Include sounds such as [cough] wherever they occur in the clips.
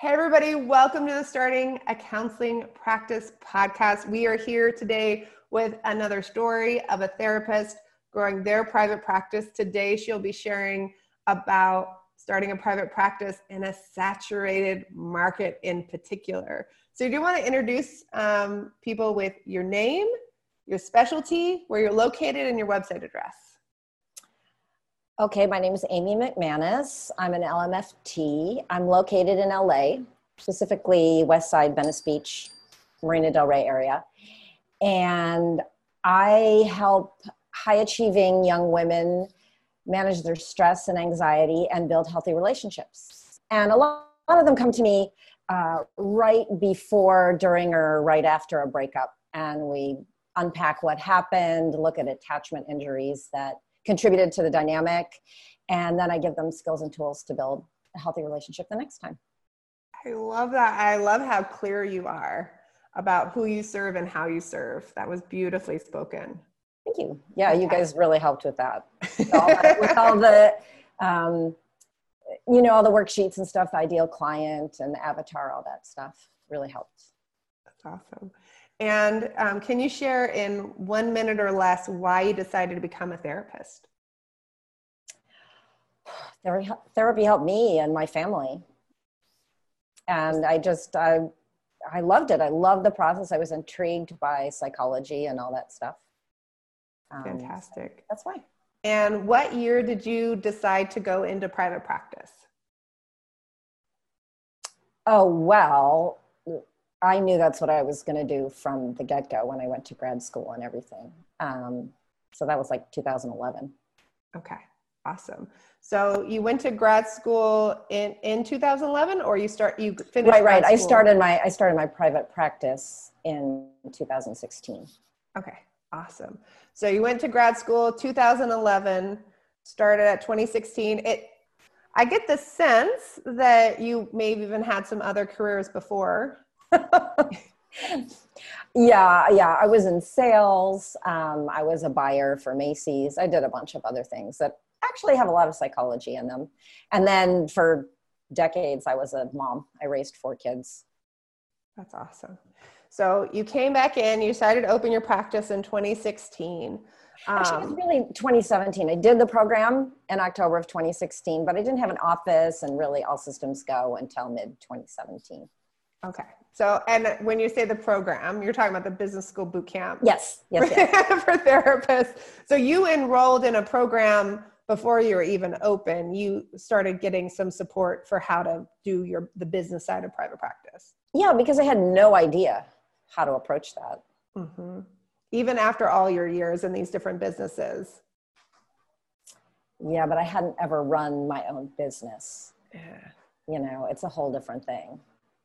Hey, everybody, welcome to the Starting a Counseling Practice podcast. We are here today with another story of a therapist growing their private practice. Today, she'll be sharing about starting a private practice in a saturated market in particular. So, you do want to introduce um, people with your name, your specialty, where you're located, and your website address? Okay, my name is Amy McManus. I'm an LMFT. I'm located in LA, specifically West Side, Venice Beach, Marina Del Rey area. And I help high achieving young women manage their stress and anxiety and build healthy relationships. And a lot, of them come to me uh, right before, during, or right after a breakup. And we unpack what happened, look at attachment injuries that contributed to the dynamic and then i give them skills and tools to build a healthy relationship the next time. I love that. I love how clear you are about who you serve and how you serve. That was beautifully spoken. Thank you. Yeah you guys really helped with that. With [laughs] all, with all the um, you know all the worksheets and stuff the ideal client and the avatar all that stuff really helped. That's awesome and um, can you share in one minute or less why you decided to become a therapist? [sighs] Therapy helped me and my family. And I just, I, I loved it. I loved the process. I was intrigued by psychology and all that stuff. Um, Fantastic. That's why. And what year did you decide to go into private practice? Oh, well, I knew that's what I was going to do from the get go when I went to grad school and everything. Um, so that was like 2011. Okay, awesome. So you went to grad school in, in 2011, or you start you finished? Right, right. I started my I started my private practice in 2016. Okay, awesome. So you went to grad school 2011, started at 2016. It I get the sense that you may have even had some other careers before [laughs] yeah, yeah. I was in sales. Um, I was a buyer for Macy's. I did a bunch of other things that actually have a lot of psychology in them. And then for decades, I was a mom. I raised four kids. That's awesome. So you came back in, you decided to open your practice in 2016. Actually, it's um, really 2017. I did the program in October of 2016, but I didn't have an office and really all systems go until mid 2017. Okay. So, and when you say the program, you're talking about the business school boot camp. Yes. Yes. yes. [laughs] for therapists. So you enrolled in a program before you were even open. You started getting some support for how to do your the business side of private practice. Yeah, because I had no idea how to approach that. Mm-hmm. Even after all your years in these different businesses. Yeah, but I hadn't ever run my own business. Yeah. You know, it's a whole different thing.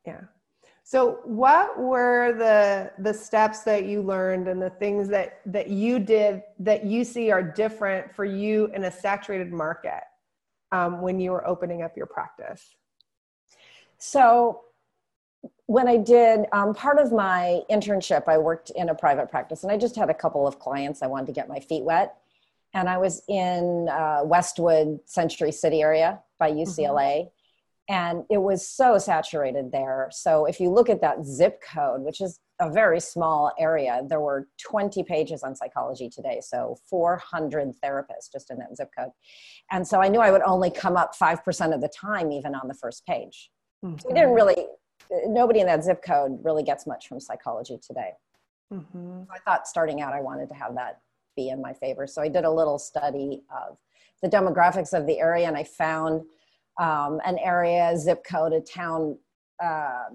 Yeah. So what were the the steps that you learned and the things that that you did that you see are different for you in a saturated market um, when you were opening up your practice? So when I did um, part of my internship, I worked in a private practice, and I just had a couple of clients I wanted to get my feet wet. And I was in uh, Westwood, Century City area by UCLA. Mm-hmm and it was so saturated there. So if you look at that zip code which is a very small area there were 20 pages on psychology today. So 400 therapists just in that zip code. And so i knew i would only come up 5% of the time even on the first page. Mm-hmm. so we didn't really nobody in that zip code really gets much from psychology today. Mm-hmm. i thought starting out i wanted to have that be in my favor. So i did a little study of the demographics of the area and i found um, an area, zip code, a town uh,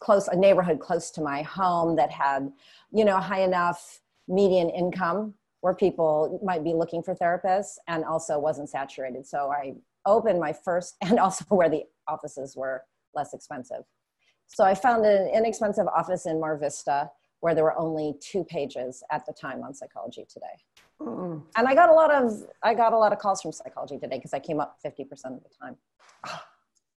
close, a neighborhood close to my home that had, you know, high enough median income where people might be looking for therapists and also wasn't saturated. So I opened my first, [laughs] and also where the offices were less expensive. So I found an inexpensive office in Mar Vista where there were only two pages at the time on Psychology Today. Mm. And I got a lot of I got a lot of calls from Psychology Today because I came up 50% of the time. [sighs]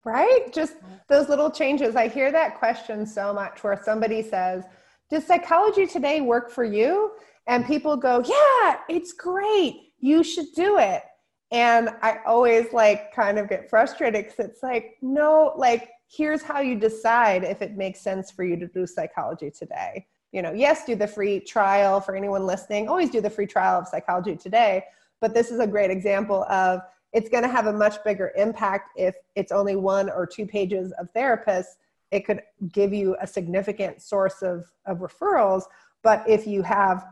Right? Just those little changes. I hear that question so much where somebody says, "Does Psychology Today work for you?" And people go, "Yeah, it's great. You should do it." And I always like kind of get frustrated because it's like, no, like here's how you decide if it makes sense for you to do psychology today you know, yes, do the free trial for anyone listening. Always do the free trial of Psychology Today. But this is a great example of it's going to have a much bigger impact if it's only one or two pages of therapists. It could give you a significant source of, of referrals. But if you have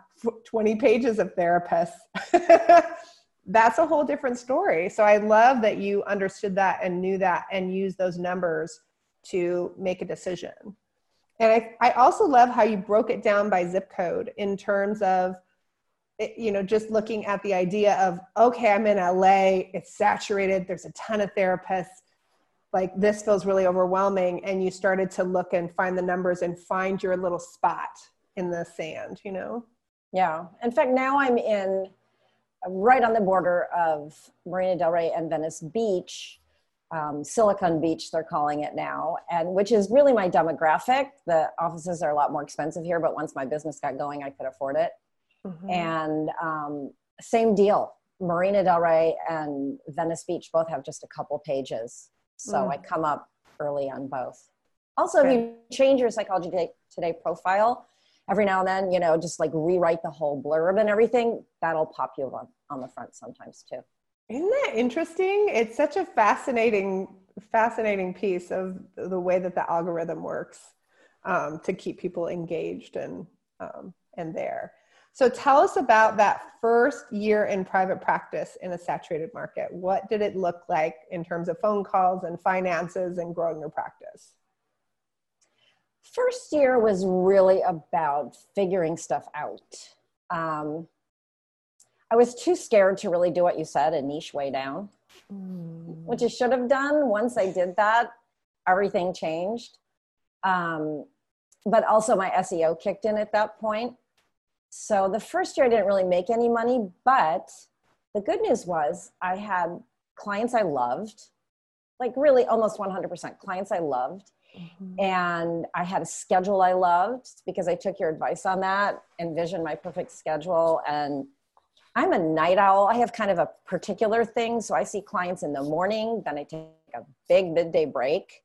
20 pages of therapists, [laughs] that's a whole different story. So I love that you understood that and knew that and used those numbers to make a decision. And I, I also love how you broke it down by zip code in terms of, you know, just looking at the idea of, okay, I'm in LA, it's saturated, there's a ton of therapists, like this feels really overwhelming. And you started to look and find the numbers and find your little spot in the sand, you know? Yeah. In fact, now I'm in right on the border of Marina Del Rey and Venice Beach um, Silicon Beach, they're calling it now, and which is really my demographic. The offices are a lot more expensive here, but once my business got going, I could afford it. Mm-hmm. And um, same deal. Marina Del Rey and Venice Beach both have just a couple pages, so mm. I come up early on both. Also, okay. if you change your Psychology Today, Today profile every now and then, you know, just like rewrite the whole blurb and everything, that'll pop you up on the front sometimes too. Isn't that interesting? It's such a fascinating, fascinating piece of the way that the algorithm works um, to keep people engaged and um, and there. So tell us about that first year in private practice in a saturated market. What did it look like in terms of phone calls and finances and growing your practice? First year was really about figuring stuff out. Um, I was too scared to really do what you said a niche way down, mm. which I should have done. Once I did that, everything changed. Um, but also my SEO kicked in at that point. So the first year I didn't really make any money, but the good news was I had clients I loved, like really almost 100% clients I loved. Mm-hmm. And I had a schedule I loved because I took your advice on that, envisioned my perfect schedule, and I'm a night owl. I have kind of a particular thing. So I see clients in the morning, then I take a big midday break.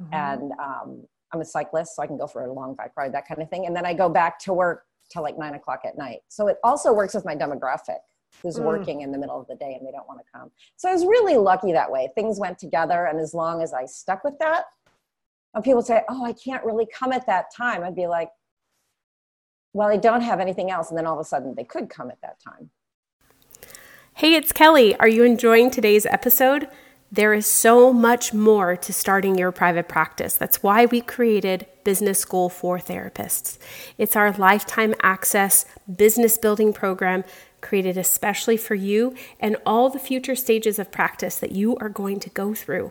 Mm-hmm. And um, I'm a cyclist, so I can go for a long bike ride, that kind of thing. And then I go back to work till like nine o'clock at night. So it also works with my demographic who's mm. working in the middle of the day and they don't want to come. So I was really lucky that way. Things went together. And as long as I stuck with that, and people say, Oh, I can't really come at that time, I'd be like, Well, I don't have anything else. And then all of a sudden they could come at that time. Hey, it's Kelly. Are you enjoying today's episode? There is so much more to starting your private practice. That's why we created Business School for Therapists. It's our lifetime access business building program created especially for you and all the future stages of practice that you are going to go through.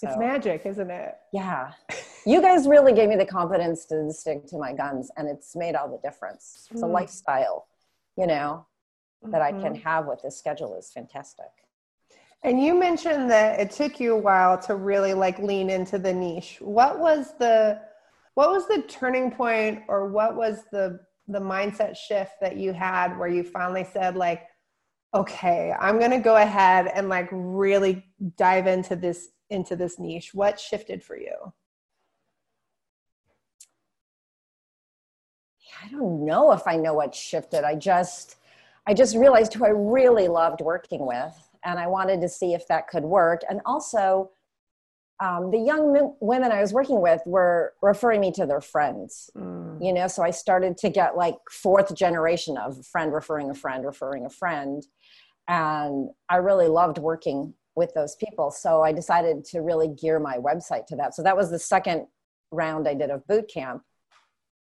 So, it's magic, isn't it? Yeah. You guys really gave me the confidence to stick to my guns, and it's made all the difference. It's mm. a lifestyle, you know, that mm-hmm. I can mm-hmm. have with this schedule is fantastic. And you mentioned that it took you a while to really like lean into the niche. What was the what was the turning point or what was the the mindset shift that you had where you finally said like okay, I'm going to go ahead and like really dive into this into this niche? What shifted for you? I don't know if I know what shifted. I just I just realized who I really loved working with and I wanted to see if that could work. And also um, the young women I was working with were referring me to their friends, mm. you know, so I started to get like fourth generation of friend referring a friend, referring a friend And I really loved working with those people. So I decided to really gear my website to that. So that was the second round I did of boot camp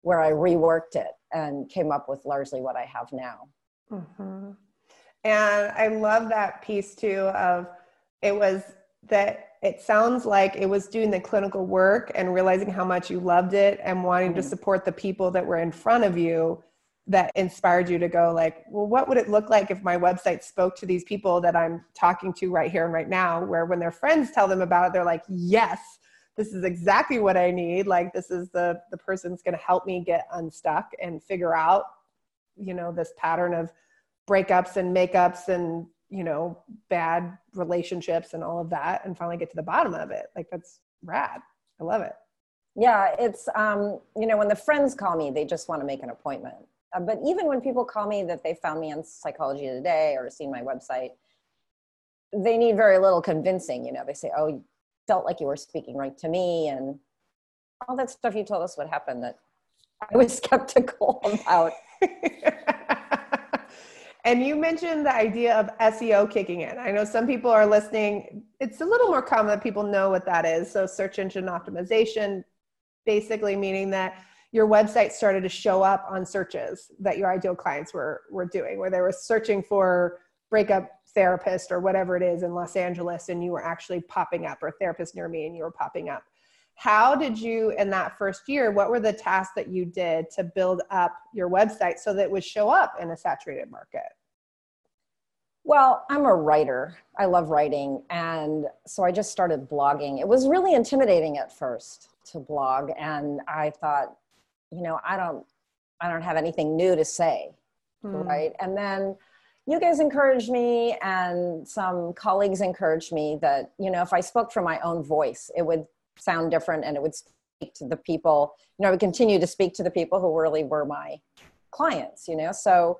where I reworked it and came up with largely what I have now. Mm-hmm. And I love that piece too of it was that it sounds like it was doing the clinical work and realizing how much you loved it and wanting mm-hmm. to support the people that were in front of you that inspired you to go like well what would it look like if my website spoke to these people that i'm talking to right here and right now where when their friends tell them about it they're like yes this is exactly what i need. Like this is the the person's going to help me get unstuck and figure out you know this pattern of breakups and makeups and you know bad relationships and all of that and finally get to the bottom of it. Like that's rad. I love it. Yeah it's um you know when the friends call me they just want to make an appointment uh, but even when people call me that they found me on psychology today or seen my website they need very little convincing you know they say oh you felt like you were speaking right to me and all that stuff you told us what happened that i was [laughs] skeptical about [laughs] And you mentioned the idea of SEO kicking in. I know some people are listening. It's a little more common that people know what that is. So, search engine optimization, basically meaning that your website started to show up on searches that your ideal clients were, were doing, where they were searching for breakup therapist or whatever it is in Los Angeles, and you were actually popping up, or therapist near me, and you were popping up. How did you in that first year what were the tasks that you did to build up your website so that it would show up in a saturated market? Well i'm a writer. I love writing and so i just started blogging. It was really intimidating at first to blog and i thought you know i don't i don't have anything new to say mm. right? And then you guys encouraged me and some colleagues encouraged me that you know if i spoke from my own voice it would sound different and it would speak to the people you know i would continue to speak to the people who really were my clients you know? So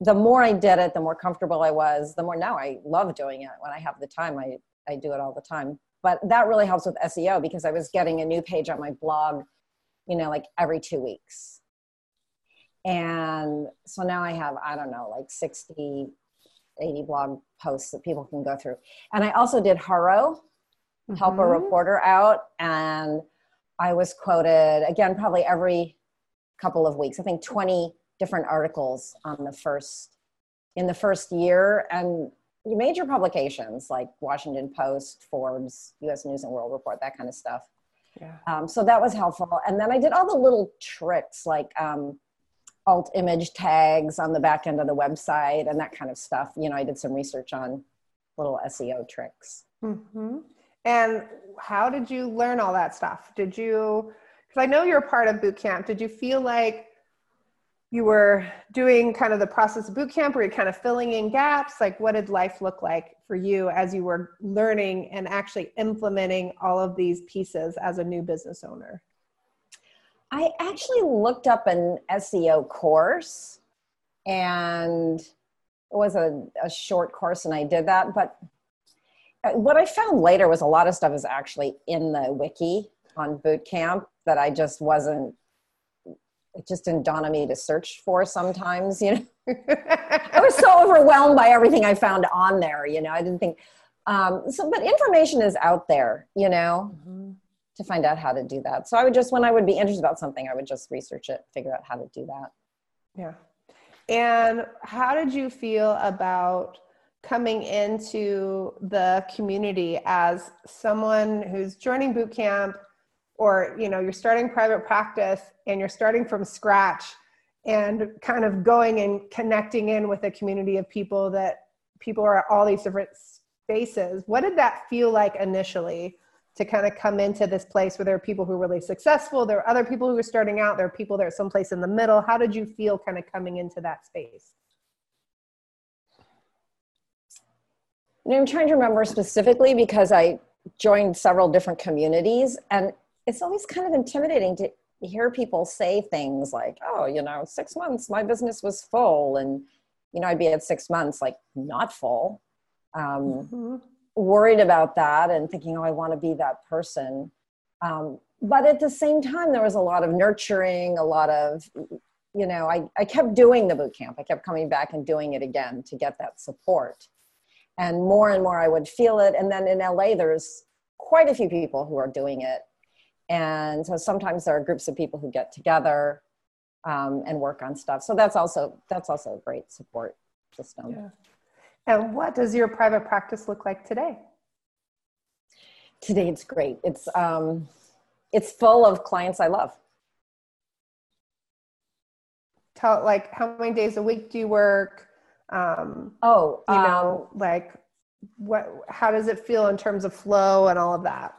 the more i did it the more comfortable i was the more now i love doing it when i have the time i i do it all the time. But that really helps with seo because i was getting a new page on my blog you know like every two weeks and so now i have i don't know like 60 80 blog posts that people can go through and i also did haro mm-hmm. help a mm-hmm. reporter out. And I was quoted again, probably every couple of weeks, I think 20 different articles on the first, in the first year. And major publications like Washington Post, Forbes, US News and World Report, that kind of stuff. Yeah. Um, so that was helpful. And then I did all the little tricks like um, alt image tags on the back end of the website and that kind of stuff. You know, I did some research on little SEO tricks. Mm-hmm. And how did you learn all that stuff? Did you, because I know you're a part of boot camp, did you feel like you were doing kind of the process of boot camp? Were you kind of filling in gaps? Like, what did life look like for you as you were learning and actually implementing all of these pieces as a new business owner? I actually looked up an SEO course and it was a, a short course and I did that, but uh, what I found later was a lot of stuff is actually in the wiki on boot camp that I just wasn't it just didn't dawn on me to search for sometimes, you know. [laughs] [laughs] I was so overwhelmed by everything I found on there, you know. I didn't think um so but information is out there, you know, mm-hmm. to find out how to do that. So I would just when I would be interested about something, I would just research it, figure out how to do that. Yeah. And how did you feel about coming into the community as someone who's joining boot camp or you know you're starting private practice and you're starting from scratch and kind of going and connecting in with a community of people that people are at all these different spaces what did that feel like initially to kind of come into this place where there are people who are really successful there are other people who are starting out there are people that are someplace in the middle? How did you feel kind of coming into that space? I'm trying to remember specifically because I joined several different communities, and it's always kind of intimidating to hear people say things like, "Oh, you know, six months, my business was full," and you know, I'd be at six months, like not full, um, mm-hmm. worried about that, and thinking, "Oh, I want to be that person." Um, but at the same time, there was a lot of nurturing, a lot of you know, I, I kept doing the boot camp. I kept coming back and doing it again to get that support. And more and more I would feel it. And then in LA, there's quite a few people who are doing it. And so sometimes there are groups of people who get together um, and work on stuff. So that's also that's also a great support system. Yeah. And what does your private practice look like today? Today it's great. It's um, it's full of clients I love. Tell like how many days a week do you work? Um, oh, you know, um, like what? How does it feel in terms of flow and all of that?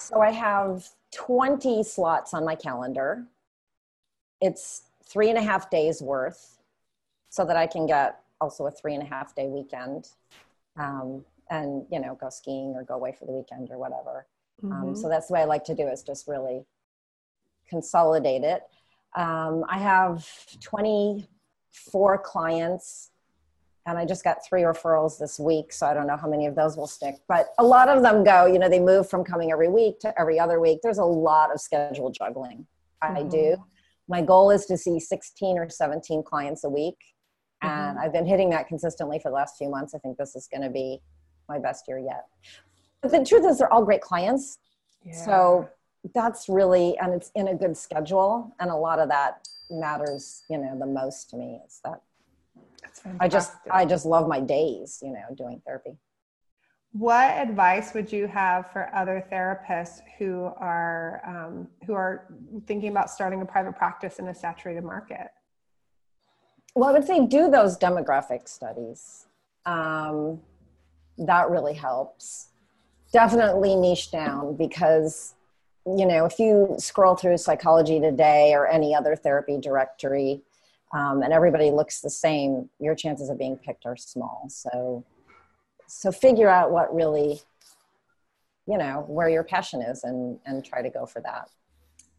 So I have 20 slots on my calendar. It's three and a half days worth so that I can get also a three and a half day weekend um, and, you know, go skiing or go away for the weekend or whatever. Um, mm-hmm. Um, so that's the way I like to do is just really consolidate it. Um, I have 24 clients and I just got three referrals this week, so I don't know how many of those will stick. But a lot of them go, you know, they move from coming every week to every other week. There's a lot of schedule juggling. Mm-hmm. I do. My goal is to see 16 or 17 clients a week. Mm-hmm. And I've been hitting that consistently for the last few months. I think this is going to be my best year yet. But the truth is, they're all great clients. Yeah. So that's really, and it's in a good schedule. And a lot of that matters, you know, the most to me is that I just I just love my days, you know, doing therapy. What advice would you have for other therapists who are um, who are thinking about starting a private practice in a saturated market? Well, I would say do those demographic studies. Um, that really helps. Definitely niche down because you know if you scroll through Psychology Today or any other therapy directory, um, and everybody looks the same, your chances of being picked are small. So, so figure out what really, you know, where your passion is, and and try to go for that.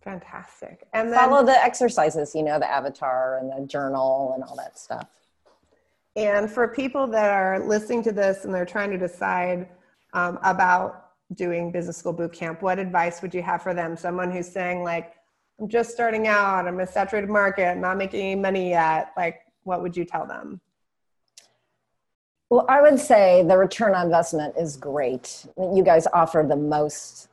Fantastic. And then, follow the exercises, you know, the avatar and the journal and all that stuff. And for people that are listening to this and they're trying to decide um, about doing business school boot camp, what advice would you have for them? Someone who's saying like, I'm just starting out, I'm a saturated market, I'm not making any money yet, like what would you tell them? Well, I would say the return on investment is great. You guys offer the most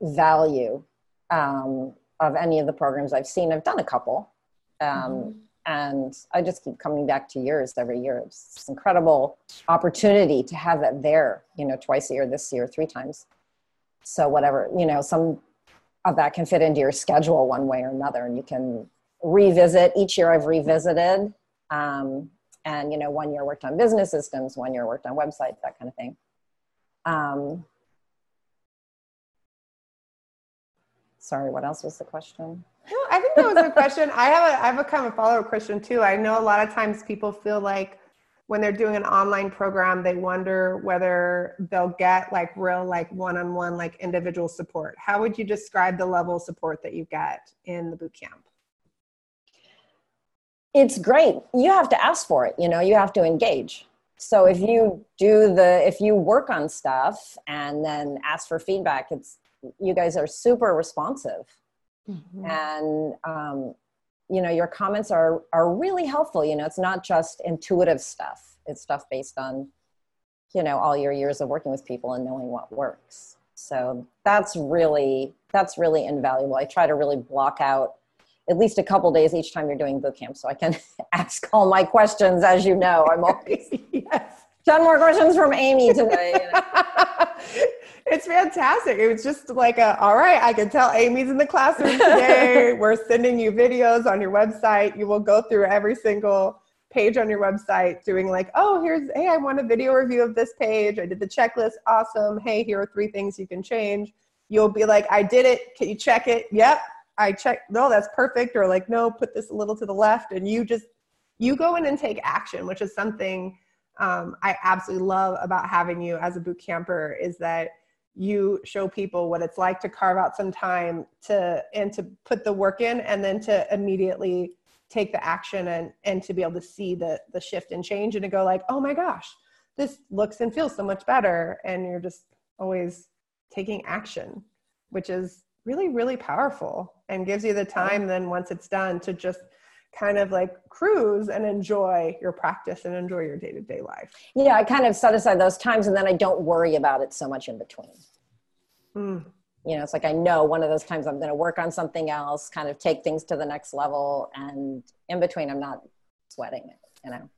value um, of any of the programs I've seen. I've done a couple. Um, mm-hmm. And I just keep coming back to yours every year. It's an incredible opportunity to have that there, you know, twice a year, this year, three times. So whatever, you know, some that can fit into your schedule one way or another and you can revisit each year i've revisited um, and you know one year worked on business systems one year worked on websites that kind of thing. Um, sorry what else was the question? No, i think that was the question. I have a i have a kind of follow-up question too. I know a lot of times people feel like when they're doing an online program they wonder whether they'll get like real like one-on-one like individual support. How would you describe the level of support that you get in the boot camp? It's great. You have to ask for it you know you have to engage. So if you do the if you work on stuff and then ask for feedback it's you guys are super responsive. Mm-hmm. and um, you know your comments are are really helpful. You know it's not just intuitive stuff. It's stuff based on you know all your years of working with people and knowing what works. So that's really that's really invaluable. I try to really block out at least a couple days each time you're doing boot camp so i can [laughs] ask all my questions as you know. I'm always [laughs] yes. 10 more questions from amy today. you [laughs] know. It's fantastic. It was just like a, all right, I can tell Amy's in the classroom today. [laughs] We're sending you videos on your website. You will go through every single page on your website doing like, oh, here's, hey, I want a video review of this page. I did the checklist. Awesome. Hey, here are three things you can change. You'll be like, I did it. Can you check it? Yep. I checked. No, that's perfect. Or like, no, put this a little to the left. And you just, you go in and take action, which is something um, I absolutely love about having you as a boot camper is that you show people what it's like to carve out some time to and to put the work in and then to immediately take the action and and to be able to see the the shift and change and to go like oh my gosh this looks and feels so much better. And you're just always taking action which is really really powerful and gives you the time then once it's done to just kind of like cruise and enjoy your practice and enjoy your day to day life. Yeah, I kind of set aside those times and then I don't worry about it so much in between. Mm. You know, it's like I know one of those times I'm going to work on something else, kind of take things to the next level. And in between, I'm not sweating it, you know.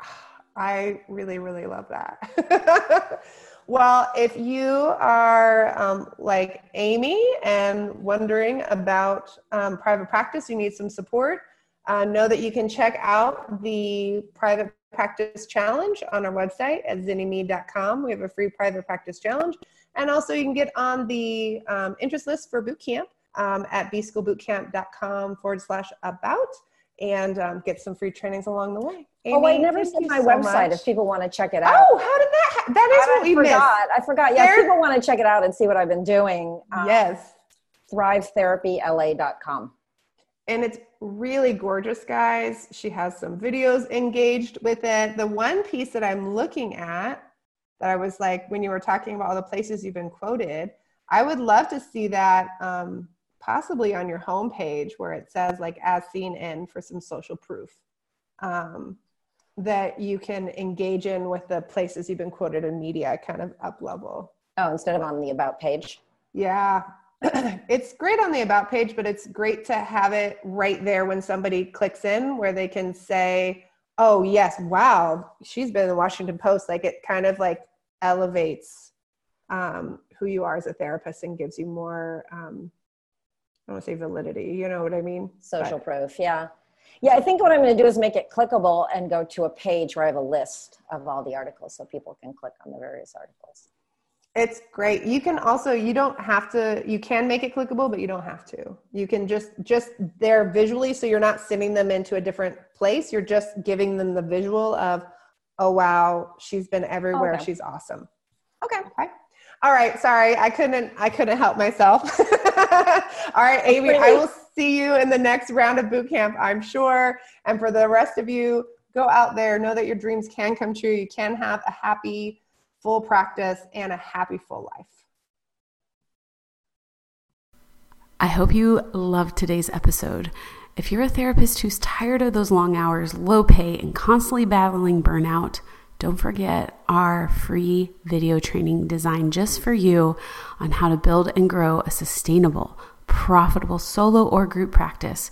[sighs] I really, really love that. [laughs] well, if you are um, like Amy and wondering about um, private practice, you need some support, uh, know that you can check out the private practice challenge on our website at zynnyme.com. We have a free private practice challenge. And also, you can get on the um, interest list for boot camp um, at bschoolbootcamp.com forward slash about and um, get some free trainings along the way. Amy, oh, I never said my so website much. if people want to check it out. Oh, how did that? Ha- that is I what we forgot. missed. I forgot. Yeah, people want to check it out and see what I've been doing. Um, yes. ThriveTherapyLA.com. And it's really gorgeous, guys. She has some videos engaged with it. The one piece that I'm looking at that I was like, when you were talking about all the places you've been quoted, I would love to see that um, possibly on your homepage where it says like as seen in for some social proof um, that you can engage in with the places you've been quoted in media kind of up level. Oh, instead of on the about page? Yeah. [clears throat] it's great on the about page, but it's great to have it right there when somebody clicks in where they can say, oh, yes, wow, she's been in the Washington Post. Like it kind of like elevates um, who you are as a therapist and gives you more um, I want to say validity. You know what I mean? Social but. proof. Yeah. Yeah. I think what I'm going to do is make it clickable and go to a page where I have a list of all the articles so people can click on the various articles. It's great. You can also you don't have to you can make it clickable but you don't have to. You can just just there visually so you're not sending them into a different place. You're just giving them the visual of oh wow, she's been everywhere. Okay. She's awesome. Okay. Okay. All right, sorry. I couldn't I couldn't help myself. [laughs] All right, Amy, I will see you in the next round of boot camp, I'm sure. And for the rest of you, go out there, know that your dreams can come true. You can have a happy, full practice and a happy, full life. I hope you loved today's episode. If you're a therapist who's tired of those long hours, low pay, and constantly battling burnout, don't forget our free video training designed just for you on how to build and grow a sustainable, profitable solo or group practice.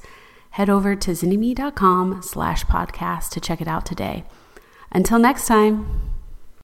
Head over to zynnyme.com slash podcast to check it out today. Until next time.